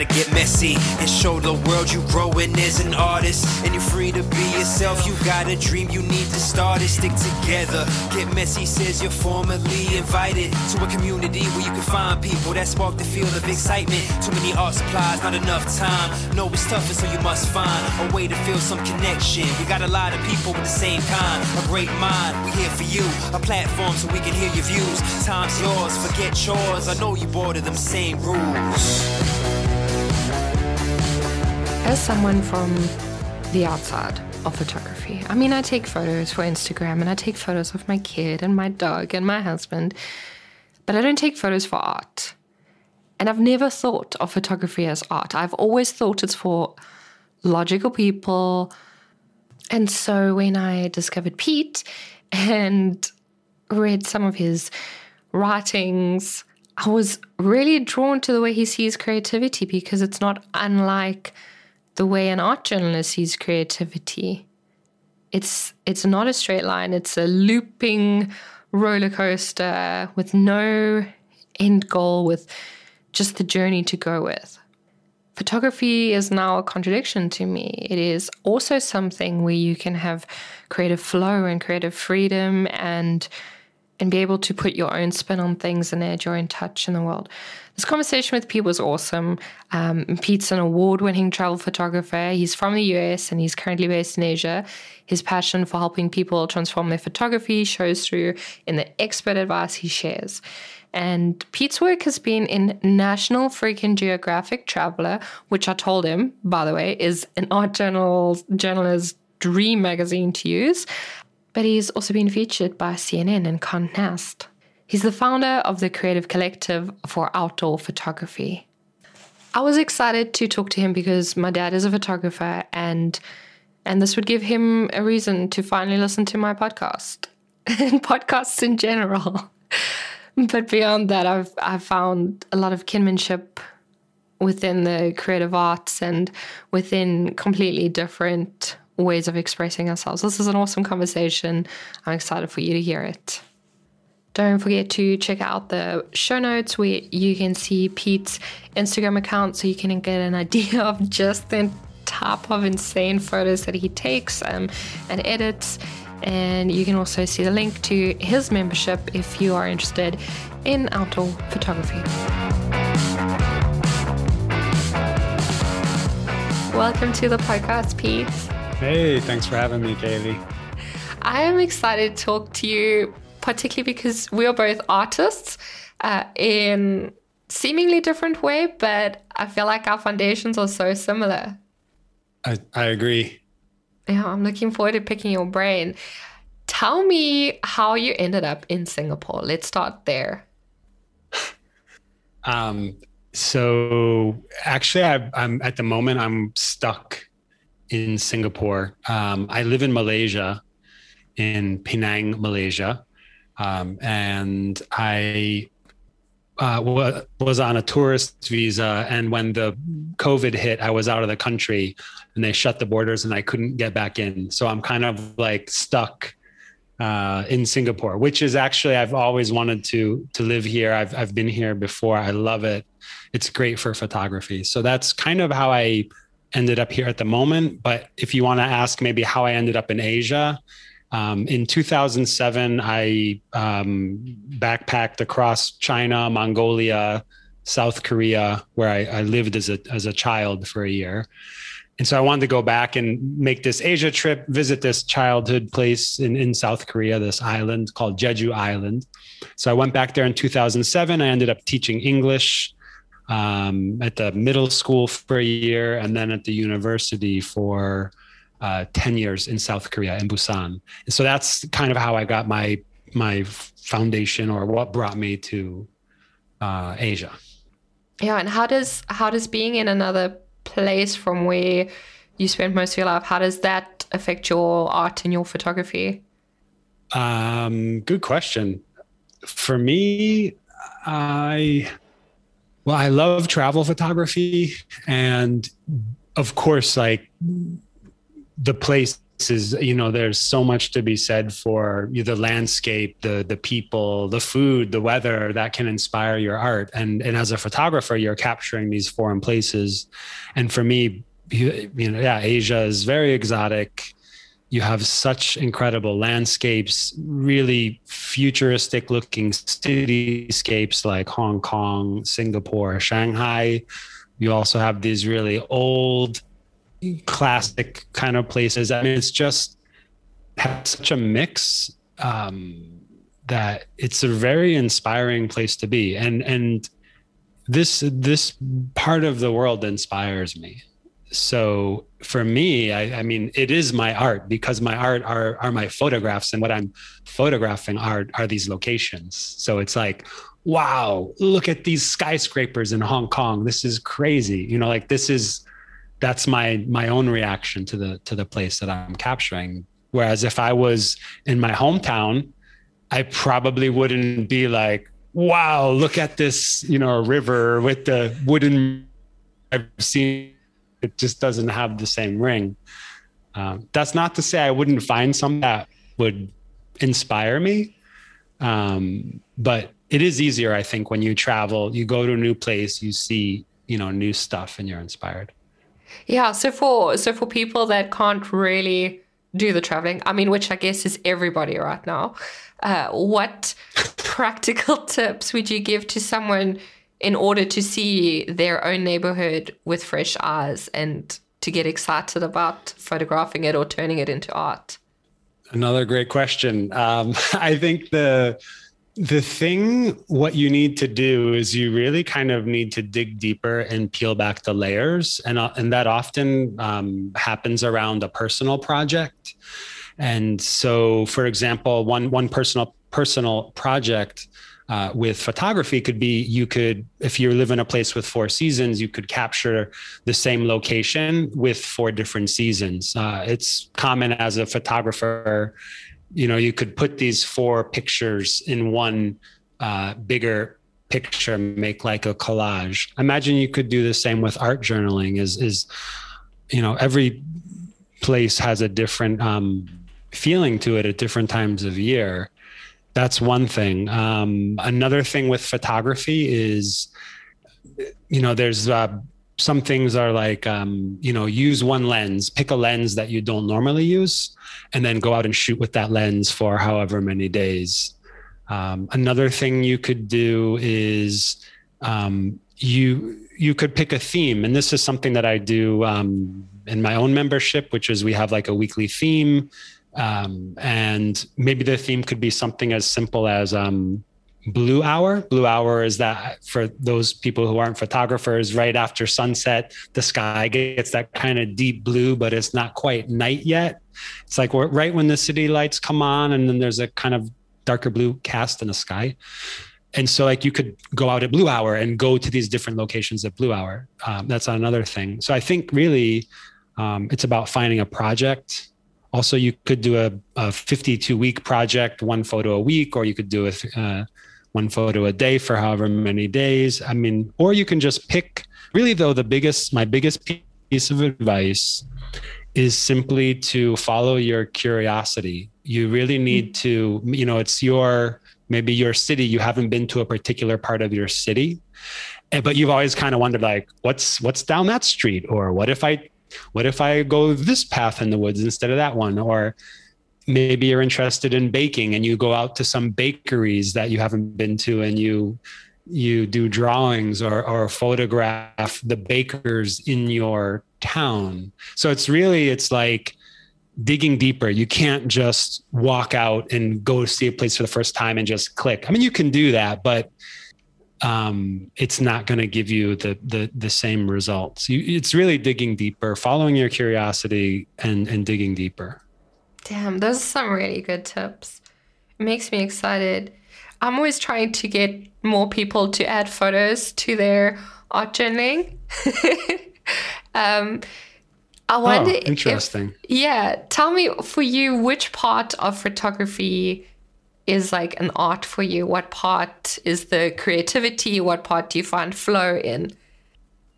gotta get messy and show the world you growing as an artist. And you're free to be yourself. You got a dream, you need to start it. Stick together. Get messy says you're formally invited to a community where you can find people that spark the feel of excitement. Too many art supplies, not enough time. No, it's tougher, so you must find a way to feel some connection. We got a lot of people with the same kind, a great mind. We here for you, a platform so we can hear your views. Time's yours, forget chores. I know you bored of them same rules. As someone from the outside of photography, I mean, I take photos for Instagram and I take photos of my kid and my dog and my husband, but I don't take photos for art. And I've never thought of photography as art. I've always thought it's for logical people. And so when I discovered Pete and read some of his writings, I was really drawn to the way he sees creativity because it's not unlike the way an art journalist sees creativity. It's it's not a straight line, it's a looping roller coaster with no end goal with just the journey to go with. Photography is now a contradiction to me. It is also something where you can have creative flow and creative freedom and and be able to put your own spin on things and add your own touch in the world. This conversation with Pete was awesome. Um, Pete's an award winning travel photographer. He's from the US and he's currently based in Asia. His passion for helping people transform their photography shows through in the expert advice he shares. And Pete's work has been in National Freaking Geographic Traveler, which I told him, by the way, is an art journal journalist's dream magazine to use. But he's also been featured by CNN and Condé Nast. He's the founder of the Creative Collective for Outdoor Photography. I was excited to talk to him because my dad is a photographer and and this would give him a reason to finally listen to my podcast and podcasts in general. but beyond that, I've I've found a lot of kinship within the creative arts and within completely different ways of expressing ourselves. This is an awesome conversation. I'm excited for you to hear it. Don't forget to check out the show notes where you can see Pete's Instagram account so you can get an idea of just the type of insane photos that he takes um, and edits. And you can also see the link to his membership if you are interested in outdoor photography. Welcome to the podcast, Pete. Hey, thanks for having me, Kaylee. I am excited to talk to you, particularly because we are both artists uh, in seemingly different way, but I feel like our foundations are so similar. I, I agree. Yeah, I'm looking forward to picking your brain. Tell me how you ended up in Singapore. Let's start there. Um, so actually, I, am at the moment I'm stuck in Singapore. Um, I live in Malaysia, in Penang, Malaysia, um, and I uh, was on a tourist visa. And when the COVID hit, I was out of the country, and they shut the borders, and I couldn't get back in. So I'm kind of like stuck uh, in Singapore, which is actually I've always wanted to to live here. I've I've been here before. I love it. It's great for photography. So that's kind of how I ended up here at the moment. But if you want to ask maybe how I ended up in Asia, um, in 2007 I um, backpacked across China, Mongolia, South Korea, where I, I lived as a as a child for a year. And so I wanted to go back and make this Asia trip, visit this childhood place in, in South Korea, this island called Jeju Island. So I went back there in 2007. I ended up teaching English um, at the middle school for a year and then at the university for uh, 10 years in South Korea, in Busan. And so that's kind of how I got my my foundation or what brought me to uh, Asia. Yeah, and how does how does being in another place from where you spend most of your life, how does that affect your art and your photography? Um, good question. For me, I well, I love travel photography, and of course, like the place places you know there's so much to be said for the landscape the the people the food the weather that can inspire your art. And and as a photographer you're capturing these foreign places. And for me you know yeah asia is very exotic you have such incredible landscapes really futuristic looking cityscapes like hong kong singapore shanghai you also have these really old classic kind of places. I mean, it's just such a mix um, that it's a very inspiring place to be. And and this this part of the world inspires me. So for me, I, I mean, it is my art because my art are are my photographs, and what I'm photographing are are these locations. So it's like, wow, look at these skyscrapers in Hong Kong. This is crazy. You know, like this is that's my my own reaction to the to the place that I'm capturing. Whereas if I was in my hometown, I probably wouldn't be like, wow, look at this, you know, river with the wooden I've seen it just doesn't have the same ring. Um, that's not to say I wouldn't find some that would inspire me. Um, but it is easier, I think, when you travel, you go to a new place, you see, you know, new stuff and you're inspired. Yeah, so for so for people that can't really do the traveling, I mean, which I guess is everybody right now, uh, what practical tips would you give to someone in order to see their own neighborhood with fresh eyes and to get excited about photographing it or turning it into art? Another great question. Um, I think the the thing what you need to do is you really kind of need to dig deeper and peel back the layers and uh, and that often um, happens around a personal project and so for example one one personal personal project uh, with photography could be you could if you live in a place with four seasons you could capture the same location with four different seasons. Uh, it's common as a photographer you know you could put these four pictures in one uh, bigger picture make like a collage. Imagine you could do the same with art journaling is is you know every place has a different um, feeling to it at different times of year that's one thing. Um, another thing with photography is you know there's uh, some things are like um, you know use one lens pick a lens that you don't normally use and then go out and shoot with that lens for however many days. Um, another thing you could do is um, you you could pick a theme and this is something that i do um, in my own membership which is we have like a weekly theme um, and maybe the theme could be something as simple as um, blue hour. Blue hour is that for those people who aren't photographers, right after sunset, the sky gets that kind of deep blue, but it's not quite night yet. It's like right when the city lights come on, and then there's a kind of darker blue cast in the sky. And so, like, you could go out at blue hour and go to these different locations at blue hour. Um, that's another thing. So, I think really um, it's about finding a project also you could do a, a 52 week project one photo a week or you could do a, uh, one photo a day for however many days. I mean, or you can just pick. Really, though, the biggest, my biggest piece of advice is simply to follow your curiosity. You really need to, you know, it's your maybe your city. You haven't been to a particular part of your city, eh, but you've always kind of wondered, like, what's what's down that street, or what if I, what if I go this path in the woods instead of that one, or maybe you're interested in baking and you go out to some bakeries that you haven't been to and you you do drawings or, or photograph the bakers in your town. So it's really it's like digging deeper. You can't just walk out and go see a place for the first time and just click. I mean you can do that but um, it's not going to give you the, the the same results you, it's really digging deeper following your curiosity and and digging deeper Damn, those are some really good tips. It makes me excited. I'm always trying to get more people to add photos to their art journaling. um, I oh, wonder. Oh, interesting. If, yeah, tell me for you which part of photography is like an art for you. What part is the creativity? What part do you find flow in?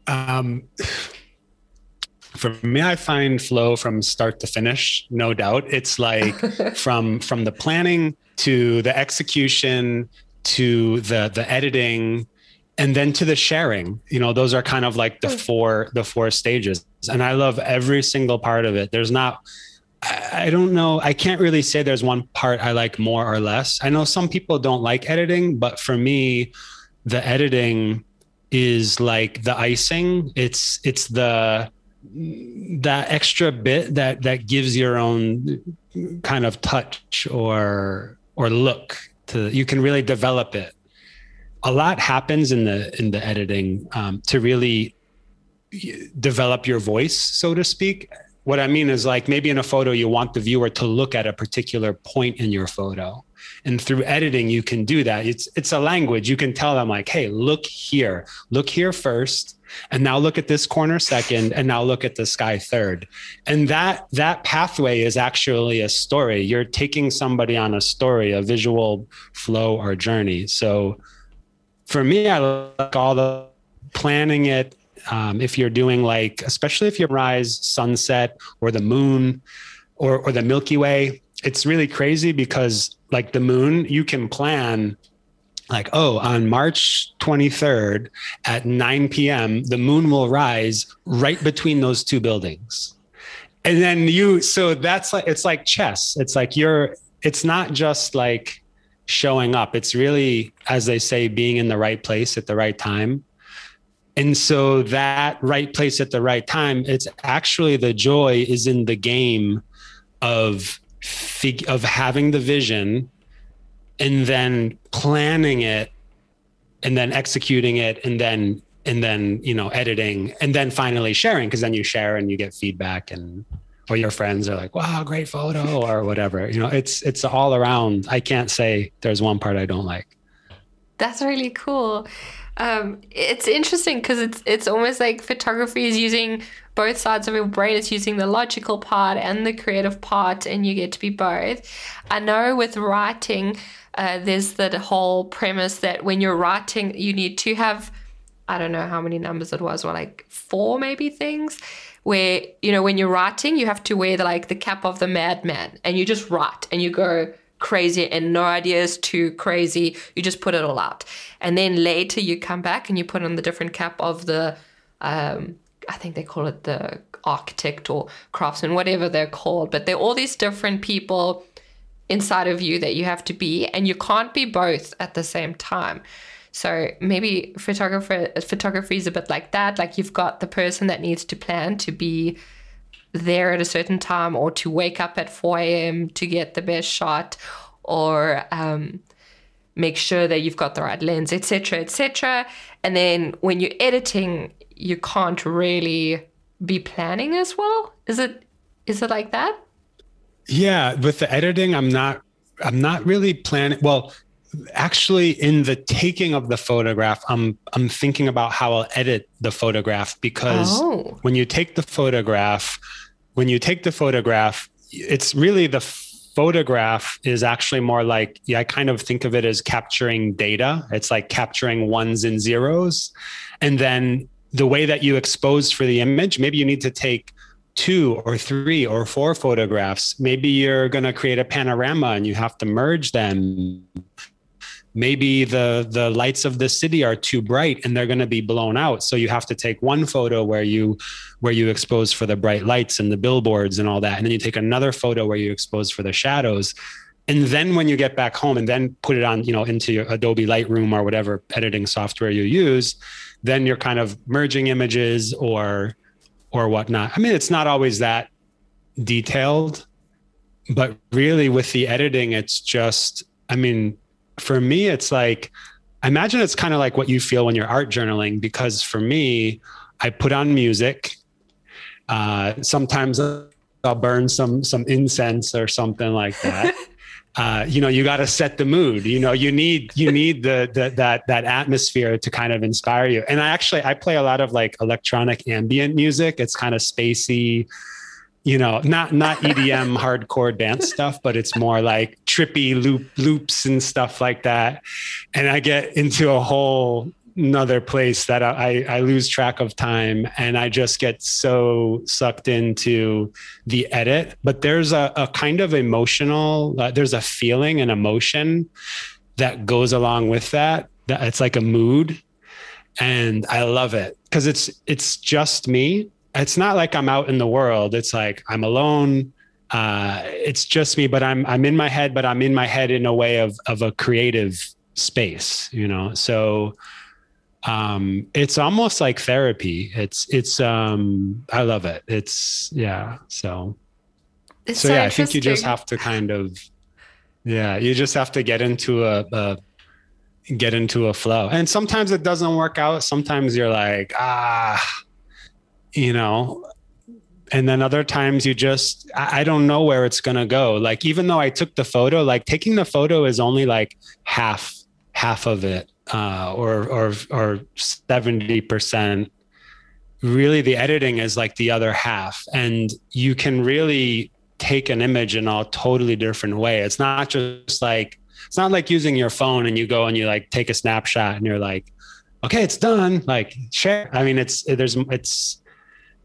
Um, for me i find flow from start to finish no doubt it's like from from the planning to the execution to the the editing and then to the sharing you know those are kind of like the hmm. four the four stages and i love every single part of it there's not I don't know. I can't really say there's one part I like more or less. I know some people don't like editing, but for me, the editing is like the icing. It's it's the that extra bit that that gives your own kind of touch or or look to you can really develop it a lot happens in the in the editing um, to really develop your voice so to speak what i mean is like maybe in a photo you want the viewer to look at a particular point in your photo. And through editing you can do that. It's it's a language. You can tell them like hey look here. Look here first and now look at this corner second and now look at the sky third. And that that pathway is actually a story. You're taking somebody on a story a visual flow or journey. So for me i like all the planning it um, if you're doing like especially if you rise sunset or the moon or, or the milky way it's really crazy because like the moon you can plan like, oh, on March 23rd at 9 p.m., the moon will rise right between those two buildings. And then you, so that's like, it's like chess. It's like you're, it's not just like showing up. It's really, as they say, being in the right place at the right time. And so that right place at the right time, it's actually the joy is in the game of fig- of having the vision and then planning it and then executing it and then and then you know editing and then finally sharing because then you share and you get feedback and or your friends are like wow great photo or whatever. You know it's it's all around. I can't say there's one part i don't like. That's really cool um, it's interesting because it's it's almost like photography is using both sides of your brain. It's using the logical part and the creative part, and you get to be both. I know with writing, uh, there's the whole premise that when you're writing, you need to have, I don't know how many numbers it was, or like four maybe things, where, you know, when you're writing, you have to wear the, like the cap of the madman and you just write and you go crazy and no ideas too crazy. You just put it all out. And then later you come back and you put on the different cap of the, um, I think they call it the architect or craftsman, whatever they're called. But they're all these different people inside of you that you have to be, and you can't be both at the same time. So maybe photographer photography is a bit like that. Like you've got the person that needs to plan to be there at a certain time, or to wake up at four a.m. to get the best shot, or um, make sure that you've got the right lens, etc., etc. And then when you're editing, you can't really be planning as well. Is it? Is it like that? Yeah, with the editing, I'm not I'm not really planning well, actually in the taking of the photograph, I'm I'm thinking about how I'll edit the photograph because oh. when you take the photograph, when you take the photograph, it's really the photograph is actually more like yeah, I kind of think of it as capturing data. It's like capturing ones and zeros. And then the way that you expose for the image, maybe you need to take two or three or four photographs. Maybe you're going to create a panorama and you have to merge them. Maybe the the lights of the city are too bright and they're going to be blown out. So you have to take one photo where you where you expose for the bright lights and the billboards and all that, and then you take another photo where you expose for the shadows. And then when you get back home and then put it on, you know, into your Adobe Lightroom or whatever editing software you use, then you're kind of merging images or or whatnot. I mean, it's not always that detailed, but really with the editing, it's just, I mean, for me, it's like, I imagine it's kind of like what you feel when you're art journaling, because for me, I put on music. Uh, sometimes I'll burn some some incense or something like that. uh, you know you got to set the mood you know you need you need the, the that that atmosphere to kind of inspire you and i actually i play a lot of like electronic ambient music it's kind of spacey you know not not edm hardcore dance stuff but it's more like trippy loop loops and stuff like that and i get into a whole another place that I, I lose track of time and I just get so sucked into the edit. But there's a, a kind of emotional, uh, there's a feeling and emotion that goes along with that. That it's like a mood, and I love it because it's it's just me. It's not like I'm out in the world. It's like I'm alone. Uh, it's just me, but I'm I'm in my head, but I'm in my head in a way of of a creative space, you know. So um it's almost like therapy it's it's um i love it it's yeah so It's so yeah i think you just have to kind of yeah you just have to get into a, a get into a flow and sometimes it doesn't work out sometimes you're like ah you know and then other times you just I, don't know where it's going to go like even though i took the photo like taking the photo is only like half half of it uh, or or or seventy percent. Really, the editing is like the other half, and you can really take an image in a totally different way. It's not just like it's not like using your phone and you go and you like take a snapshot and you're like, okay, it's done. Like share. I mean, it's there's it's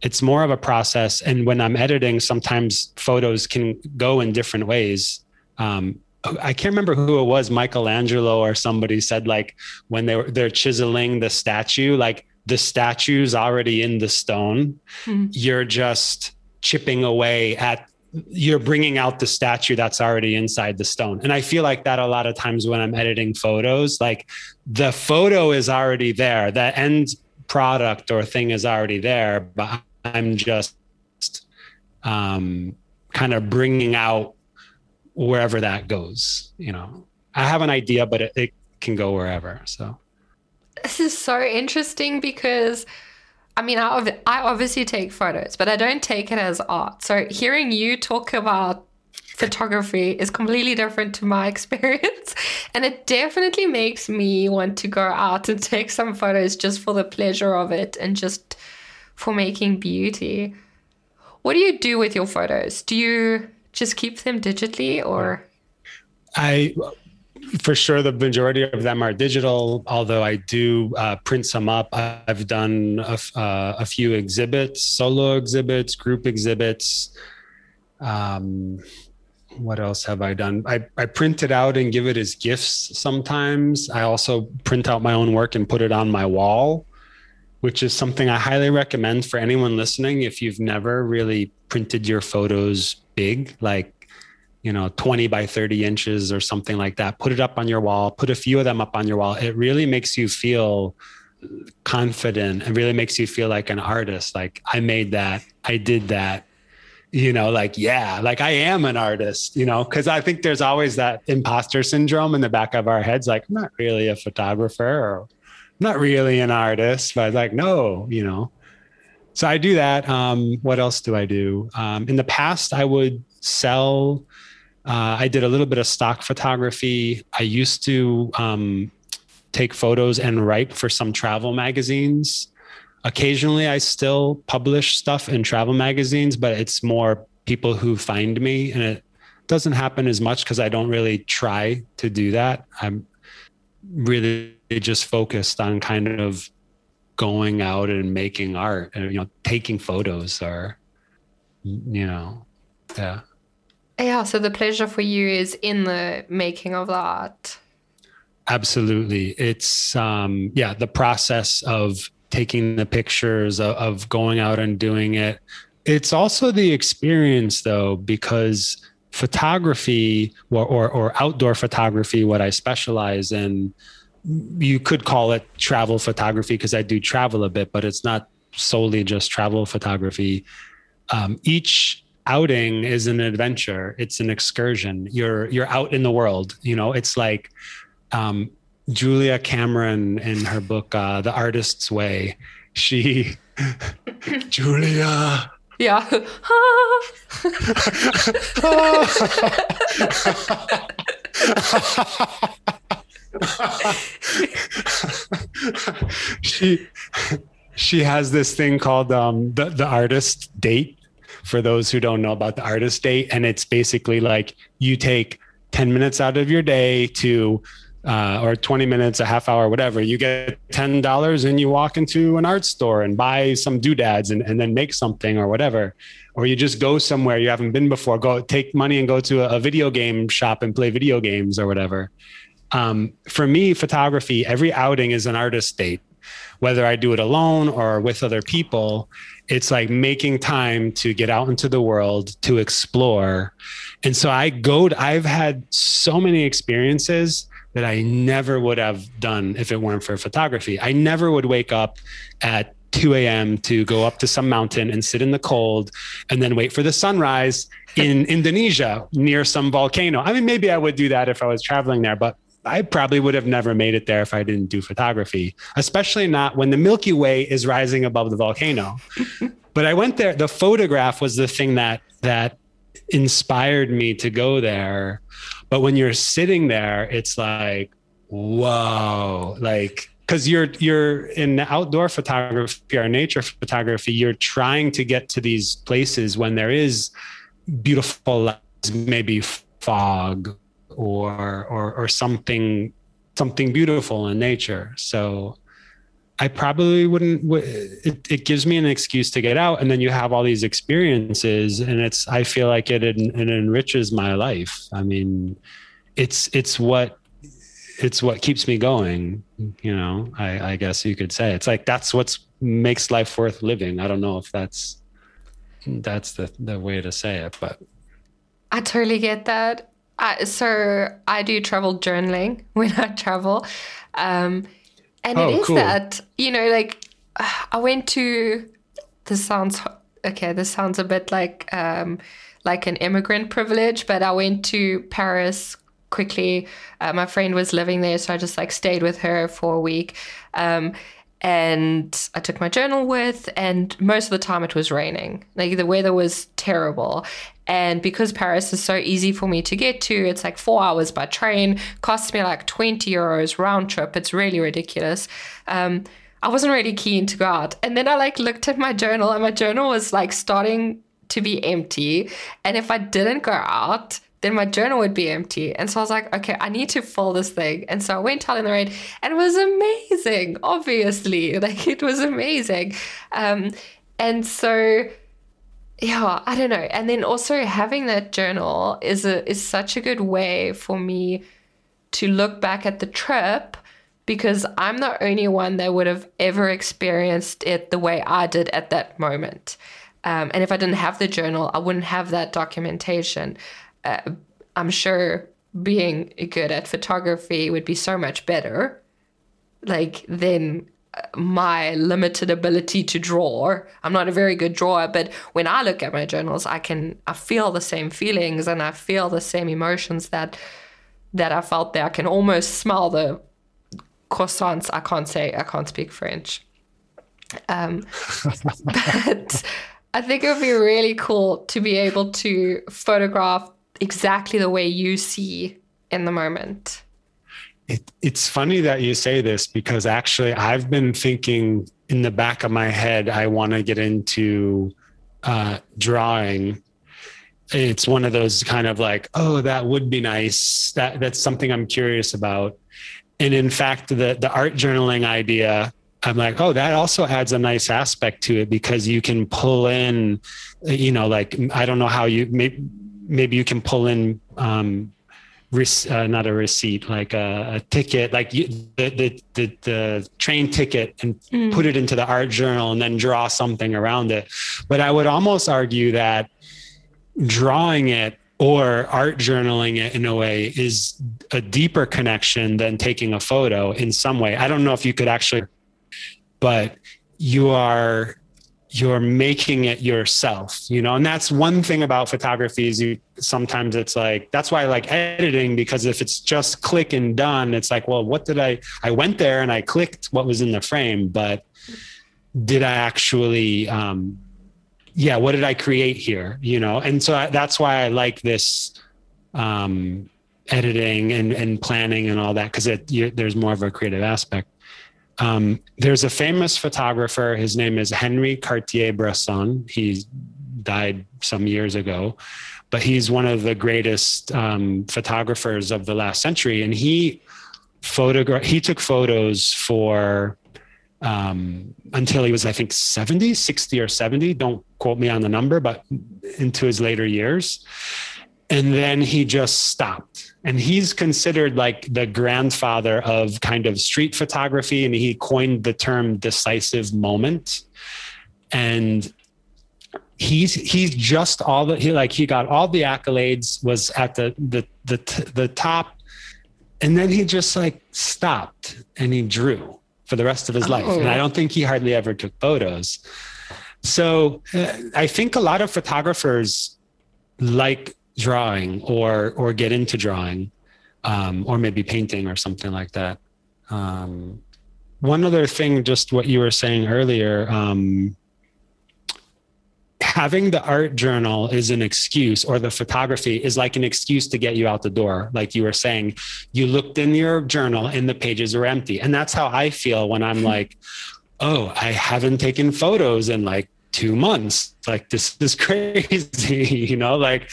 it's more of a process. And when I'm editing, sometimes photos can go in different ways. Um, I can't remember who it was, Michelangelo or somebody said like when they were they're chiseling the statue, like the statue's already in the stone. Mm-hmm. You're just chipping away at you're bringing out the statue that's already inside the stone. And I feel like that a lot of times when I'm editing photos, like the photo is already there, the end product or thing is already there, but I'm just um, kind of bringing out wherever that goes. You know, I have an idea, but it, it can go wherever. So this is so interesting because. I mean, I, I obviously take photos, but I don't take it as art. So hearing you talk about photography is completely different to my experience. And it definitely makes me want to go out and take some photos just for the pleasure of it and just for making beauty. What do you do with your photos? Do you just keep them digitally or? I for sure the majority of them are digital although i do uh, print some up i've done a, uh, a, few exhibits solo exhibits group exhibits um, what else have i done I, I print it out and give it as gifts sometimes i also print out my own work and put it on my wall which is something i highly recommend for anyone listening if you've never really printed your photos big, like, you know, 20 by 30 inches or something like that. Put it up on your wall, put a few of them up on your wall. It really makes you feel confident and really makes you feel like an artist. Like, I made that, I did that. You know, like, yeah, like I am an artist, you know, because I think there's always that imposter syndrome in the back of our heads. Like, I'm not really a photographer or not really an artist, but like, no, you know, so I do that. Um, what else do I do? Um, in the past, I would sell. Uh, I did a little bit of stock photography. I used to um, take photos and write for some travel magazines. Occasionally, I still publish stuff in travel magazines, but it's more people who find me, and it doesn't happen as much because I don't really try to do that. I'm really just focused on kind of going out and making art. And you know taking photos or you know yeah. Yeah so the pleasure for you is in the making of the art. Absolutely. It's um yeah the process of taking the pictures of, of going out and doing it. It's also the experience though because photography or, or, or outdoor photography what i specialize in you could call it travel photography because I do travel a bit, but it's not solely just travel photography. Um, each outing is an adventure. It's an excursion. You're you're out in the world. You know, it's like um, Julia Cameron in her book uh, The Artist's Way. She Julia. Yeah. she she has this thing called um, the the artist date for those who don't know about the artist date and it's basically like you take 10 minutes out of your day to uh, or 20 minutes, a half hour, whatever. You get $10 and you walk into an art store and buy some doodads and, and then make something or whatever. Or you just go somewhere you haven't been before, go take money and go to a, a video game shop and play video games or whatever. Um, for me, photography, every outing is an artist date. Whether I do it alone or with other people, it's like making time to get out into the world to explore. And so I go, to, I've had so many experiences that I never would have done if it weren't for photography. I never would wake up at 2 a.m. to go up to some mountain and sit in the cold and then wait for the sunrise in Indonesia near some volcano. I mean, maybe I would do that if I was traveling there, but I probably would have never made it there if I didn't do photography, especially not when the Milky Way is rising above the volcano. but I went there. The photograph was the thing that that inspired me to go there but when you're sitting there, it's like, whoa, like because you're you're in outdoor photography or nature photography, you're trying to get to these places when there is beautiful maybe fog or or or something something beautiful in nature. So I probably wouldn't. It, it, gives me an excuse to get out, and then you have all these experiences, and it's. I feel like it, it enriches my life. I mean, it's it's what it's what keeps me going. You know, I, I guess you could say it's like that's what makes life worth living. I don't know if that's that's the the way to say it, but I totally get that. I, so I do travel journaling when I travel. Um, and oh, it is cool. that, you know, like I went to, this sounds, okay, this sounds a bit like, um, like an immigrant privilege, but I went to Paris quickly. Uh, my friend was living there, so I just like stayed with her for a week. Um, and I took my journal with, and most of the time it was raining. Like the weather was terrible. And because Paris is so easy for me to get to, it's like four hours by train, costs me like 20 euros round trip. It's really ridiculous. Um, I wasn't really keen to go out. And then I like looked at my journal and my journal was like starting to be empty. And if I didn't go out, then my journal would be empty. And so I was like, okay, I need to fill this thing. And so I went out in the rain and it was amazing, obviously. Like it was amazing. Um, and so yeah, I don't know. And then also having that journal is a is such a good way for me to look back at the trip because I'm the only one that would have ever experienced it the way I did at that moment. Um, and if I didn't have the journal, I wouldn't have that documentation. Uh, I'm sure being good at photography would be so much better, like than my limited ability to draw. I'm not a very good drawer, but when I look at my journals, I can I feel the same feelings and I feel the same emotions that that I felt there. I can almost smell the croissants. I can't say I can't speak French. Um, but I think it would be really cool to be able to photograph exactly the way you see in the moment. It, it's funny that you say this because actually I've been thinking in the back of my head, I want to get into uh, drawing. It's one of those kind of like, oh, that would be nice. That that's something I'm curious about. And in fact, the the art journaling idea, I'm like, oh, that also adds a nice aspect to it because you can pull in, you know, like I don't know how you maybe maybe you can pull in um, uh, not a receipt, like a, a ticket, like you, the, the, the, the, train ticket and mm. put it into the art journal and then draw something around it. But I would almost argue that drawing it or art journaling it in a way is a deeper connection than taking a photo in some way. I don't know if you could actually, but you are you're making it yourself you know? And that's one thing about photography is you sometimes it's like that's why i like editing because if it's just click and done it's like well what did i i went there and i clicked what was in the frame but did i actually um yeah what did i create here you know? And so I, that's why i like this um editing and and planning and all that because it there's more of a creative aspect um, there's a famous photographer. His name is Henri Cartier-Bresson. He died some years ago, but he's one of the greatest um, photographers of the last century. And he photograph. He took photos for um, until he was, I think, 70, 60 or 70. Don't quote me on the number, but into his later years. And then he just stopped. And he's considered like the grandfather of kind of street photography. And he coined the term decisive moment. And he's he's just all the he like he got all the accolades was at the the the the top and then he just like stopped and he drew for the rest of his oh. life and i don't think he hardly ever took photos so uh, i think a lot of photographers like drawing or or get into drawing um, or maybe painting or something like that. Um, one other thing just what you were saying earlier um, having the art journal is an excuse or the photography is like an excuse to get you out the door. Like you were saying you looked in your journal and the pages are empty. And that's how i feel when i'm like oh i haven't taken photos in like two months like this is crazy you know like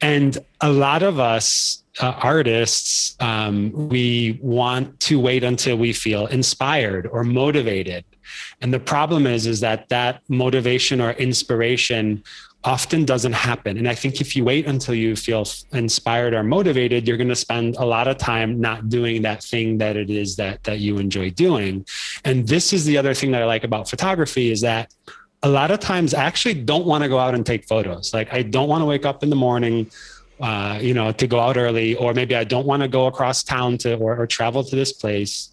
and a lot of us uh, artists um, we want to wait until we feel inspired or motivated and the problem is, is that that motivation or inspiration often doesn't happen. And I think if you wait until you feel inspired or motivated, you're going to spend a lot of time not doing that thing that it is that that you enjoy doing. And this is the other thing that I like about photography is that a lot of times I actually don't want to go out and take photos. Like I don't want to wake up in the morning uh, you know, to go out early, or maybe I don't want to go across town to or, or travel to this place.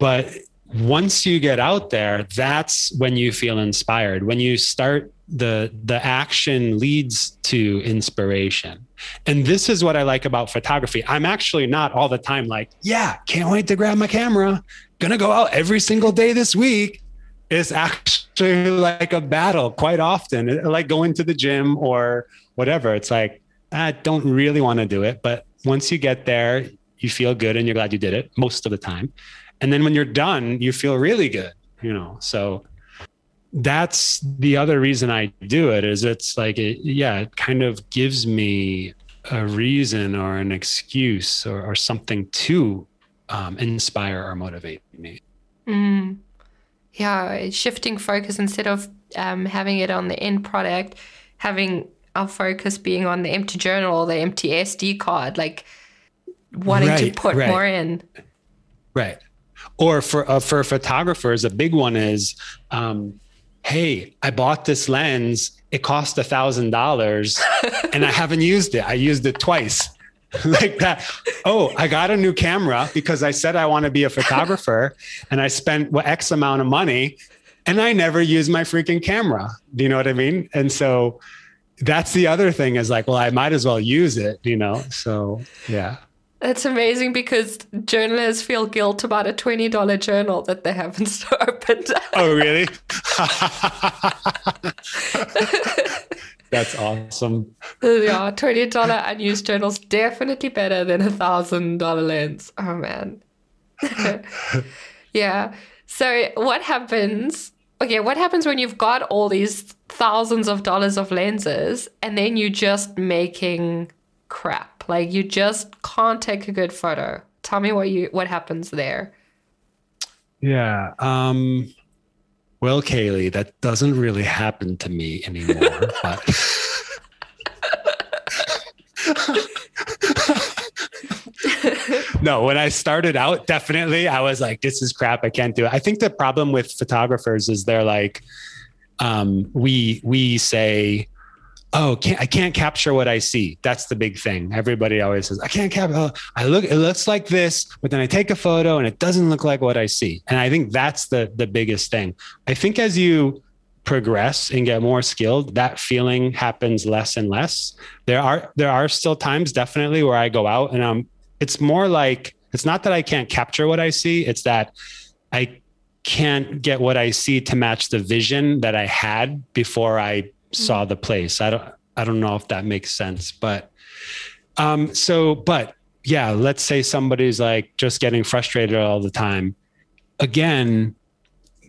But once you get out there that's when you feel inspired when you start the the action leads to inspiration and this is what i like about photography i'm actually not all the time like yeah can't wait to grab my camera gonna go out every single day this week it's actually like a battle quite often like going to the gym or whatever. It's like i don't really want to do it but once you get there you feel good and you're glad you did it most of the time. And then when you're done you feel really good you know? So that's the other reason i do it is it's like it, yeah it kind of gives me a reason or an excuse or, or something to um, inspire or motivate me. Mm. Yeah shifting focus instead of um, having it on the end product having our focus being on the empty journal or the empty sd card like wanting right, to put right. more in right or for uh, for photographers, a big one is, um, hey, I bought this lens. It cost a thousand dollars, and I haven't used it. I used it twice. like that. Oh, I got a new camera because I said I want to be a photographer, and I spent what X amount of money, and I never use my freaking camera. Do you know what I mean? And so that's the other thing is like, well, I might as well use it, you know? So yeah. That's amazing because journalists feel guilt about a $20 journal that they haven't opened. Oh, really? That's awesome. Yeah, $20 unused journals definitely better than a $1,000 lens. Oh, man. yeah. So, what happens? Okay, what happens when you've got all these thousands of dollars of lenses and then you're just making crap. Like you just can't take a good photo. Tell me what you what happens there. Yeah. Um well, Kaylee, that doesn't really happen to me anymore, but no, when I started out, definitely I was like, this is crap. I can't do it. I think the problem with photographers is they're like, um, we we say oh can't, i can't capture what i see. That's the big thing. Everybody always says i can't capture oh, i look it looks like this but then i take a photo and it doesn't look like what i see. And i think that's the the biggest thing. I think as you progress and get more skilled that feeling happens less and less. There are there are still times definitely where i go out and um it's more like it's not that i can't capture what i see it's that i can't get what i see to match the vision that i had before i saw the place. I don't I don't know if that makes sense, but um so but yeah, let's say somebody's like just getting frustrated all the time. Again,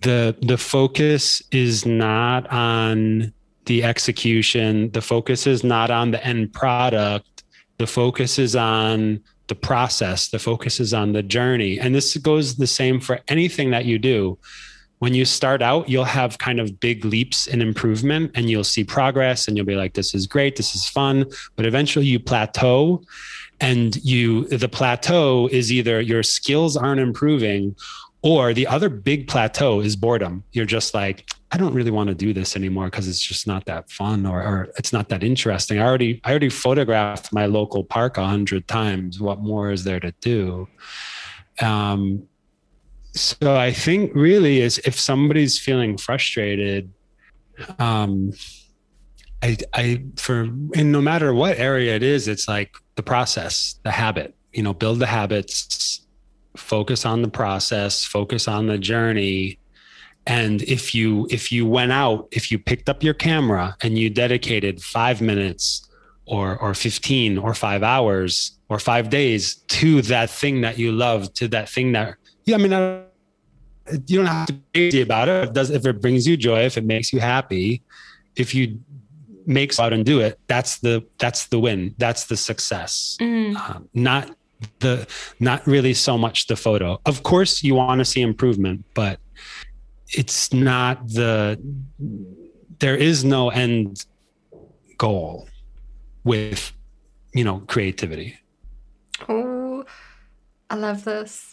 the the focus is not on the execution, the focus is not on the end product. The focus is on the process the focus is on the journey and this goes the same for anything that you do when you start out you'll have kind of big leaps in improvement and you'll see progress and you'll be like this is great this is fun. But eventually you plateau and you the plateau is either your skills aren't improving or the other big plateau is boredom. You're just like i don't really want to do this anymore because it's just not that fun or, or it's not that interesting. I already i already photographed my local park a hundred times. What more is there to do? Um, so i think really is if somebody's feeling frustrated um, I, I, for, and no matter what area it is, it's like the process, the habit, you know, build the habits, focus on the process, focus on the journey. And if you, if you went out, if you picked up your camera and you dedicated five minutes or, or 15 or five hours or five days to that thing that you love, to that thing that, yeah, I mean, I, you don't have to be crazy about it. If it does, if it brings you joy, if it makes you happy, if you makes out and do it that's the that's the win. That's the success. Mm. um, not the not really so much the photo. Of course you want to see improvement but it's not the there is no end goal with you know creativity. Oh i love this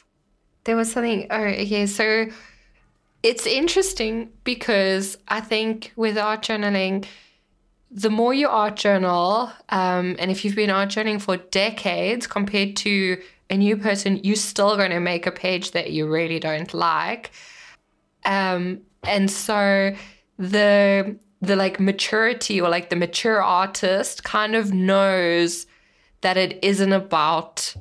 there was something oh okay so it's interesting because i think with art journaling the more you art journal, um, and if you've been art journaling for decades compared to a new person, you're still going to make a page that you really don't like. Um, and so the the like maturity or like the mature artist kind of knows that it isn't about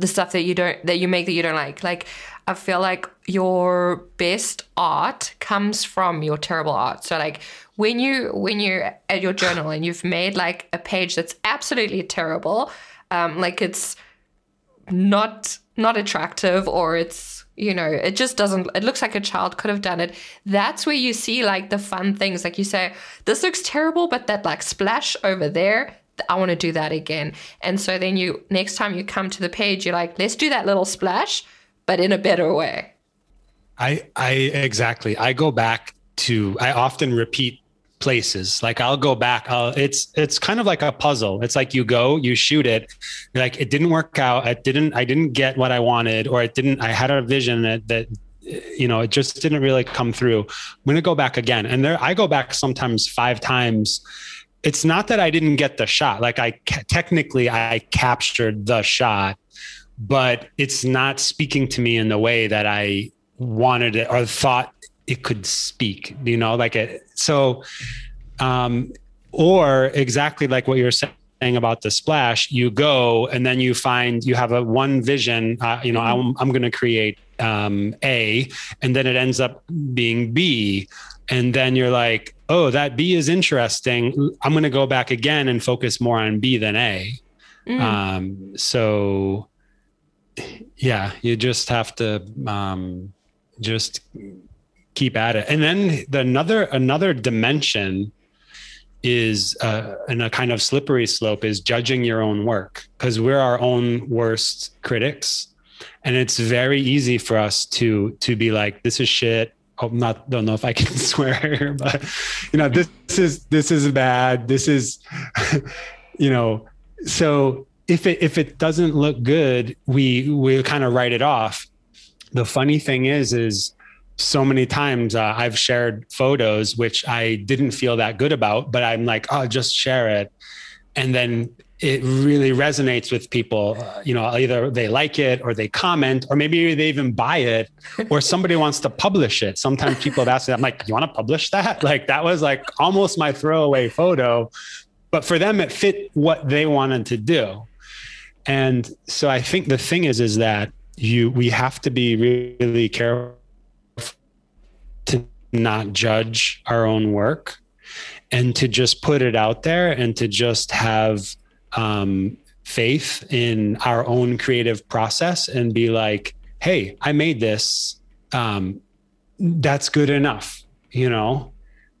the stuff that you don't that you make that you don't like. Like I feel like your best art comes from your terrible art. So like when you when you're at your journal and you've made like a page that's absolutely terrible, um, like it's not not attractive or it's you know it just doesn't it looks like a child could have done it that's where you see like the fun things like you say this looks terrible but that like splash over there I want to do that again. And so then you next time you come to the page, you're like, let's do that little splash, but in a better way. I I exactly. I go back to I often repeat places like i'll go back I'll, it's it's kind of like a puzzle it's like you go you shoot it like it didn't work out it didn't i didn't get what i wanted or it didn't i had a vision that that you know it just didn't really come through i'm to go back again and there i go back sometimes five times it's not that i didn't get the shot like i technically i captured the shot but it's not speaking to me in the way that i wanted it or thought it could speak, you know, like it. So, um, or exactly like what you're saying about the splash, you go and then you find you have a one vision. Uh, you know, mm-hmm. I'm, I'm going to create um, A, and then it ends up being B, and then you're like, oh, that B is interesting. I'm going to go back again and focus more on B than A. Mm. Um, so, yeah, you just have to um, just keep at it. And then the another another dimension is uh, in a kind of slippery slope is judging your own work because we're our own worst critics, and it's very easy for us to to be like, this is shit. I'm not don't know if I can swear but you know this, this is this is bad. This is you know so if it if it doesn't look good, we we kind of write it off. The funny thing is is so many times uh, I've shared photos which I didn't feel that good about, but I'm like, oh, just share it. And then it really resonates with people. Uh, you know, either they like it or they comment, or maybe they even buy it, or somebody wants to publish it. Sometimes people have asked me, I'm like, you want to publish that? Like, that was like almost my throwaway photo. But for them, it fit what they wanted to do. And so I think the thing is, is that you, we have to be really careful to not judge our own work and to just put it out there and to just have um, faith in our own creative process and be like, hey, I made this. Um, that's good enough. You know,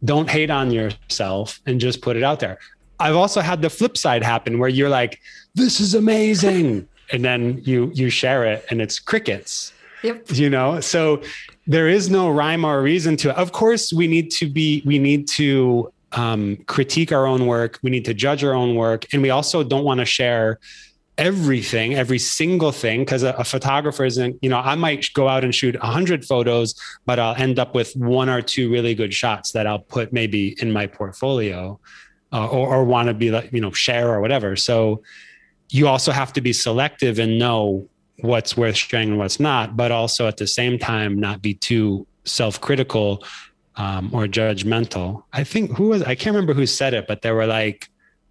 don't hate on yourself and just put it out there. I've also had the flip side happen where you're like, this is amazing. and then you you share it and it's crickets Yep. you know so there is no rhyme or reason to it of course we need to be we need to um, critique our own work. We need to judge our own work. And we also don't want to share everything every single thing because a, a, photographer isn't you know i might go out and shoot 100 photos but i'll end up with one or two really good shots that i'll put maybe in my portfolio uh, or, or want to be like you know share or whatever. So you also have to be selective and know what's worth sharing and what's not, but also at the same time not be too self-critical um, or judgmental. I think who was I can't remember who said it, but they were like,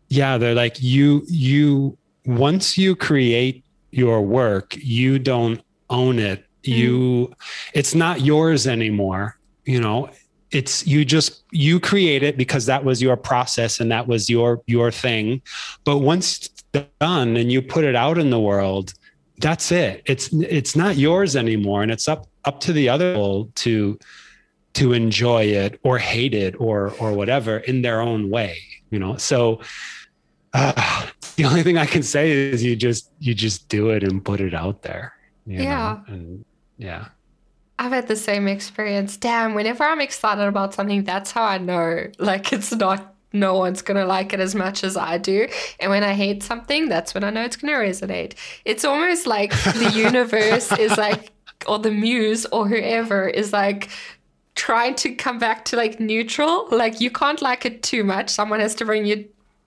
yeah, they're like you you once you create your work, you don't own it. Mm. You it's not yours anymore. You know, it's you just you create it because that was your process and that was your your thing. But once done and you put it out in the world, that's it. It's it's not yours anymore, and it's up up to the other people to to enjoy it or hate it or or whatever in their own way. You know, so uh, the only thing I can say is you just you just do it and put it out there. yeah, know? and yeah. I've had the same experience. Damn, whenever I'm excited about something, that's how I know like it's not no one's going to like it as much as I do. And when I hate something, that's when I know it's going to resonate. It's almost like the universe is like, or the muse or whoever is like trying to come back to like neutral. Like you can't like it too much. Someone has to bring you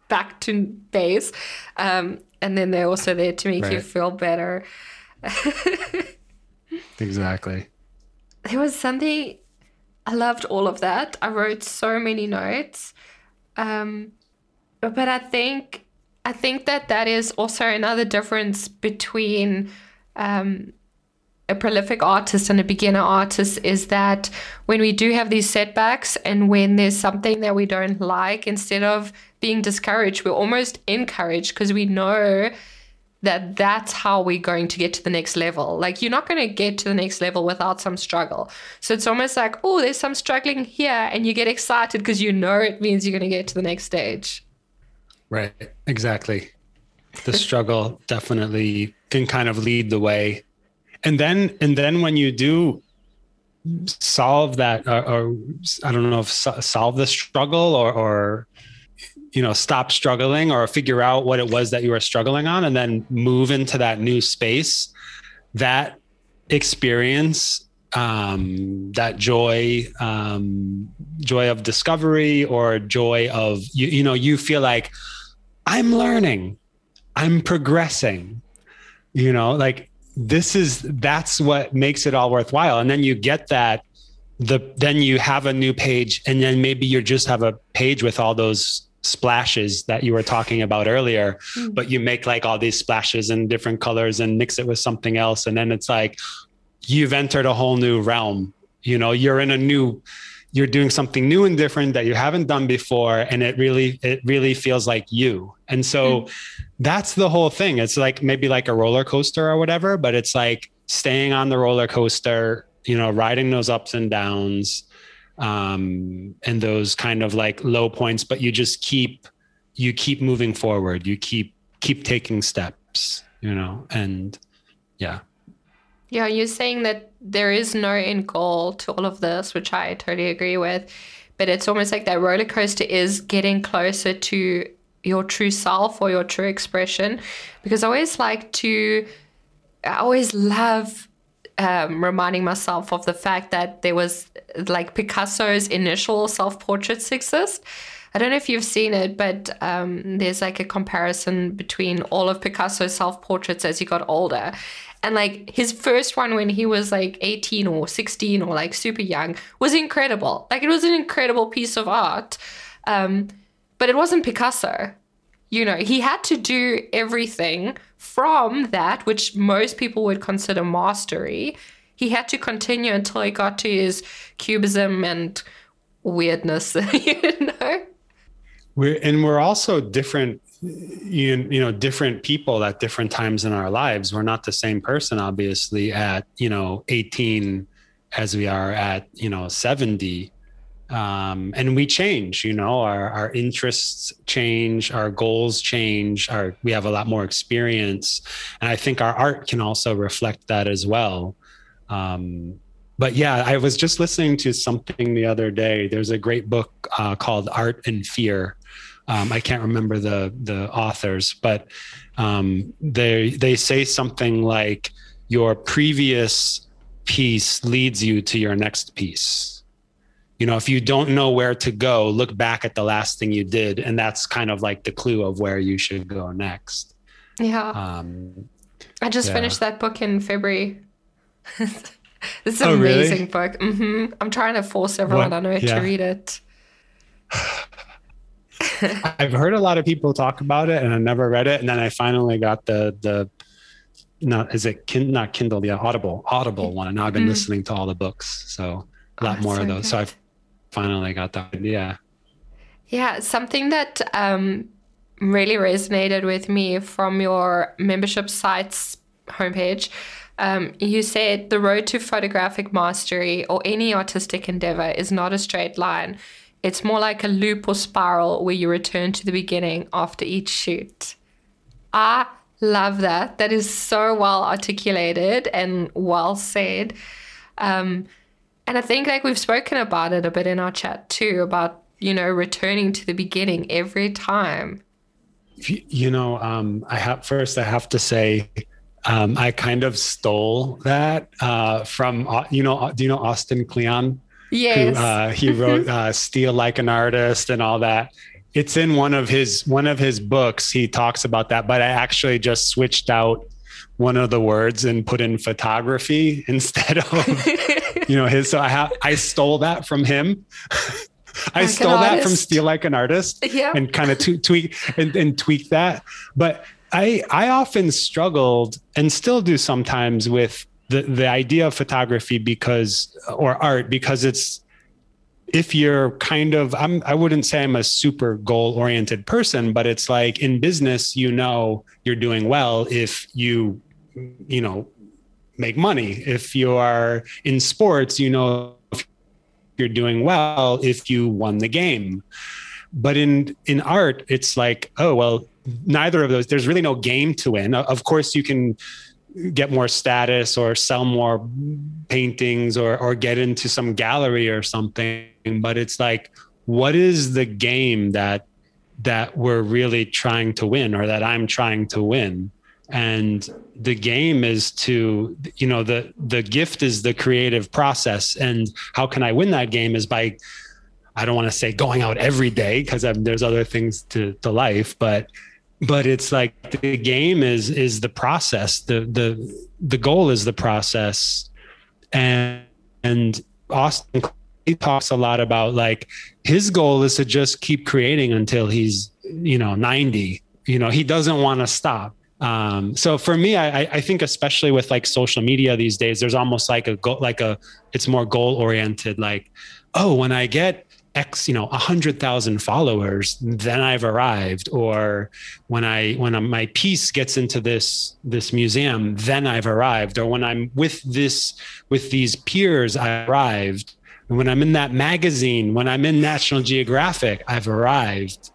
back to base. Um, and then they're also there to make right. you feel better. exactly. There was something I loved all of that. I wrote so many notes. Um, but I think I think that that is also another difference between um, a prolific artist and a beginner artist is that when we do have these setbacks and when there's something that we don't like, instead of being discouraged, we're almost encouraged because we know that that's how we're going to get to the next level. Like you're not going to get to the next level without some struggle. So it's almost like, oh, there's some struggling here, and you get excited because you know it means you're going to get to the next stage. Right. Exactly. The struggle definitely can kind of lead the way, and then and then when you do solve that, or, or I don't know if solve the struggle or or you know stop struggling or figure out what it was that you were struggling on and then move into that new space that experience um, that joy um, joy of discovery or joy of you, you know you feel like i'm learning i'm progressing you know like this is that's what makes it all worthwhile. And then you get that the then you have a new page and then maybe you just have a page with all those splashes that you were talking about earlier mm. but you make like all these splashes in different colors and mix it with something else. And then it's like you've entered a whole new realm. You know you're in a new you're doing something new and different that you haven't done before and it really it really feels like you and so mm. that's the whole thing it's like maybe like a roller coaster or whatever but it's like staying on the roller coaster you know riding those ups and downs um, and those kind of like low points, but you just keep you keep moving forward. You keep keep taking steps, you know, and yeah. Yeah, you're saying that there is no end goal to all of this, which I totally agree with. But it's almost like that roller coaster is getting closer to your true self or your true expression. Because I always like to, I always love um, reminding myself of the fact that there was like Picasso's initial self portraits exist. I don't know if you've seen it, but um, there's like a comparison between all of Picasso's self portraits as he got older. And like his first one when he was like 18 or 16 or like super young was incredible. Like it was an incredible piece of art. Um, but it wasn't Picasso. You know, he had to do everything from that, which most people would consider mastery, he had to continue until he got to his cubism and weirdness, you know? We're, and we're also different you, you know different people at different times in our lives. We're not the same person obviously at you know 18 as we are at you know 70 um, and we change you know our, our interests change our goals change our we have a lot more experience. And i think our art can also reflect that as well. Um, but yeah i was just listening to something the other day. There's a great book uh, called art and fear um, i can't remember the the authors but um, they they say something like your previous piece leads you to your next piece you know if you don't know where to go look back at the last thing you did and that's kind of like the clue of where you should go next yeah um i just yeah. finished that book in february this is an oh, amazing really? book mm-hmm. i'm trying to force everyone what? i know yeah. to read it i've heard a lot of people talk about it and i never read it and then i finally got the the not is it kin, not kindle yeah audible audible one and now i've been mm. listening to all the books so a lot oh, more so of those good. so i've finally got that idea. Yeah, something that um, really resonated with me from your membership site's homepage. Um, you said the road to photographic mastery or any artistic endeavor is not a straight line. It's more like a loop or spiral where you return to the beginning after each shoot. I love that. That is so well articulated and well said. Um, and I think like we've spoken about it a bit in our chat too about, you know, returning to the beginning every time. You know, um, I have first I have to say um, I kind of stole that uh, from uh, you know do you know Austin Kleon? Yes. Who, uh, he wrote uh, "Steal Like an Artist" and all that. It's in one of his one of his books. He talks about that, but I actually just switched out one of the words and put in photography instead of you know his so i have i stole that from him I like stole that from Steal Like an Artist yeah. and kind of t- tweak and, and tweak that. But I I often struggled and still do sometimes with the the idea of photography because or art because it's if you're kind of I'm I wouldn't say I'm a super goal oriented person, but it's like in business, you know you're doing well if you you know make money. If you are in sports, you know if you're doing well if you won the game. But in in art, it's like, oh well, neither of those. There's really no game to win. Of course, you can get more status or sell more paintings or or get into some gallery or something. But it's like, what is the game that that we're really trying to win or that I'm trying to win? and the game is to you know the the gift is the creative process and how can i win that game is by i don't want to say going out every day because there's other things to to life but but it's like the game is is the process. The the the goal is the process. And and austin he talks a lot about like his goal is to just keep creating until he's you know 90 you know he doesn't want to stop. Um, so for me, I, I think especially with like social media these days, there's almost like a goal, like a, it's more goal oriented. Like, oh, when I get X, you know, a hundred thousand followers, then I've arrived. Or when I when my piece gets into this this museum, then I've arrived. Or when I'm with this with these peers, I arrived. And when I'm in that magazine, when I'm in National Geographic, I've arrived.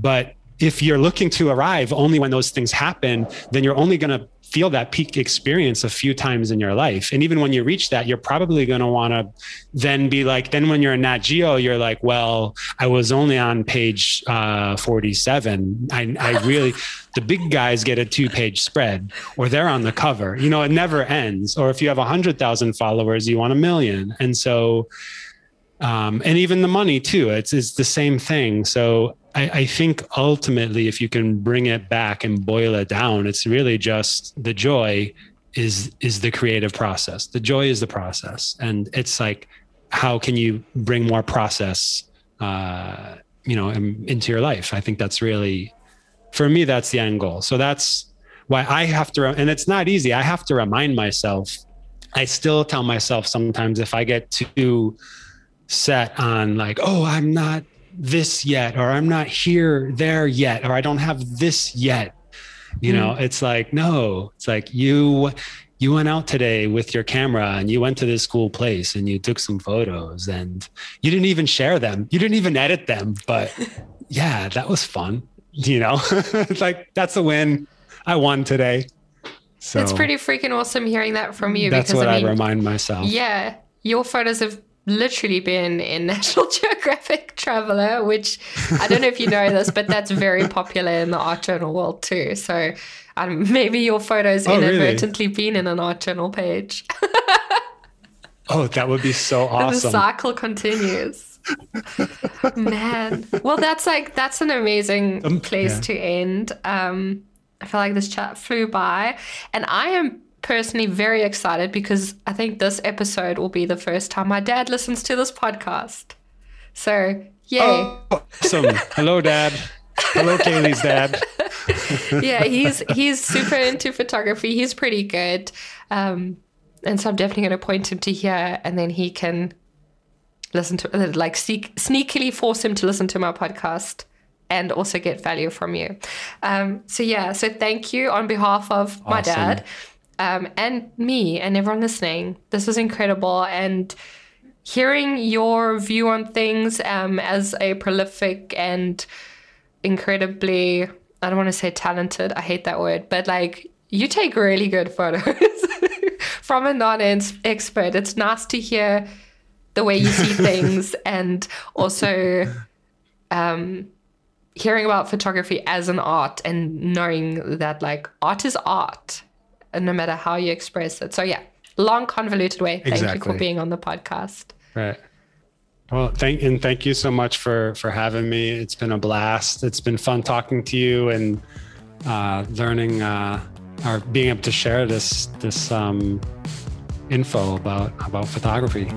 But if you're looking to arrive only when those things happen, then you're only going to feel that peak experience a few times in your life. And even when you reach that, you're probably going to want to then be like, then when you're in Nat Geo, you're like, well, I was only on page uh, 47. I, I really, the big guys get a two page spread or they're on the cover. You know, it never ends. Or if you have 100,000 followers, you want a million. And so, um, and even the money too, it's, it's the same thing. So I, I, think ultimately, if you can bring it back and boil it down, it's really just the joy is is the creative process. The joy is the process, and it's like, how can you bring more process, uh, you know, in, into your life? I think that's really, for me, that's the end goal. So that's why I have to, and it's not easy. I have to remind myself. I still tell myself sometimes if I get too set on like, oh, I'm not this yet or i'm not here there yet or i don't have this yet you know mm. it's like no it's like you you went out today with your camera and you went to this cool place and you took some photos and you didn't even share them. You didn't even edit them, but yeah, that was fun. You know, it's like that's a win. I won today. So it's pretty freaking awesome hearing that from you. That's because, what I, mean, I remind myself. Yeah, your photos have literally been in National Geographic Traveler, which I don't know if you know this, but that's very popular in the art journal world too. So um, maybe your photos oh, inadvertently really? been in an art journal page. oh, that would be so awesome. The cycle continues. Man. Well, that's like, that's an amazing um, place yeah. to end. Um, I feel like this chat flew by. And I am personally very excited because I think this episode will be the first time my dad listens to this podcast. So, yay. Oh, awesome. Hello, Dad. Hello, Kaylee's dad. yeah, he's he's super into photography. He's pretty good. Um, and so I'm definitely going to point him to here and then he can listen to, like, sneak, sneakily force him to listen to my podcast and also get value from you. Um, so yeah, so thank you on behalf of awesome. my dad um, and me and everyone listening. This was incredible and hearing your view on things um, as a prolific and incredibly I don't want to say talented. I hate that word, but like you take really good photos from a non-expert. It's nice to hear the way you see things and also um, hearing about photography as an art and knowing that like art is art no matter how you express it. So yeah long convoluted way. Thank exactly. you for being on the podcast. Right. Well thank and thank you so much for for having me. It's been a blast. It's been fun talking to you and uh, learning uh, or being able to share this this um, info about about photography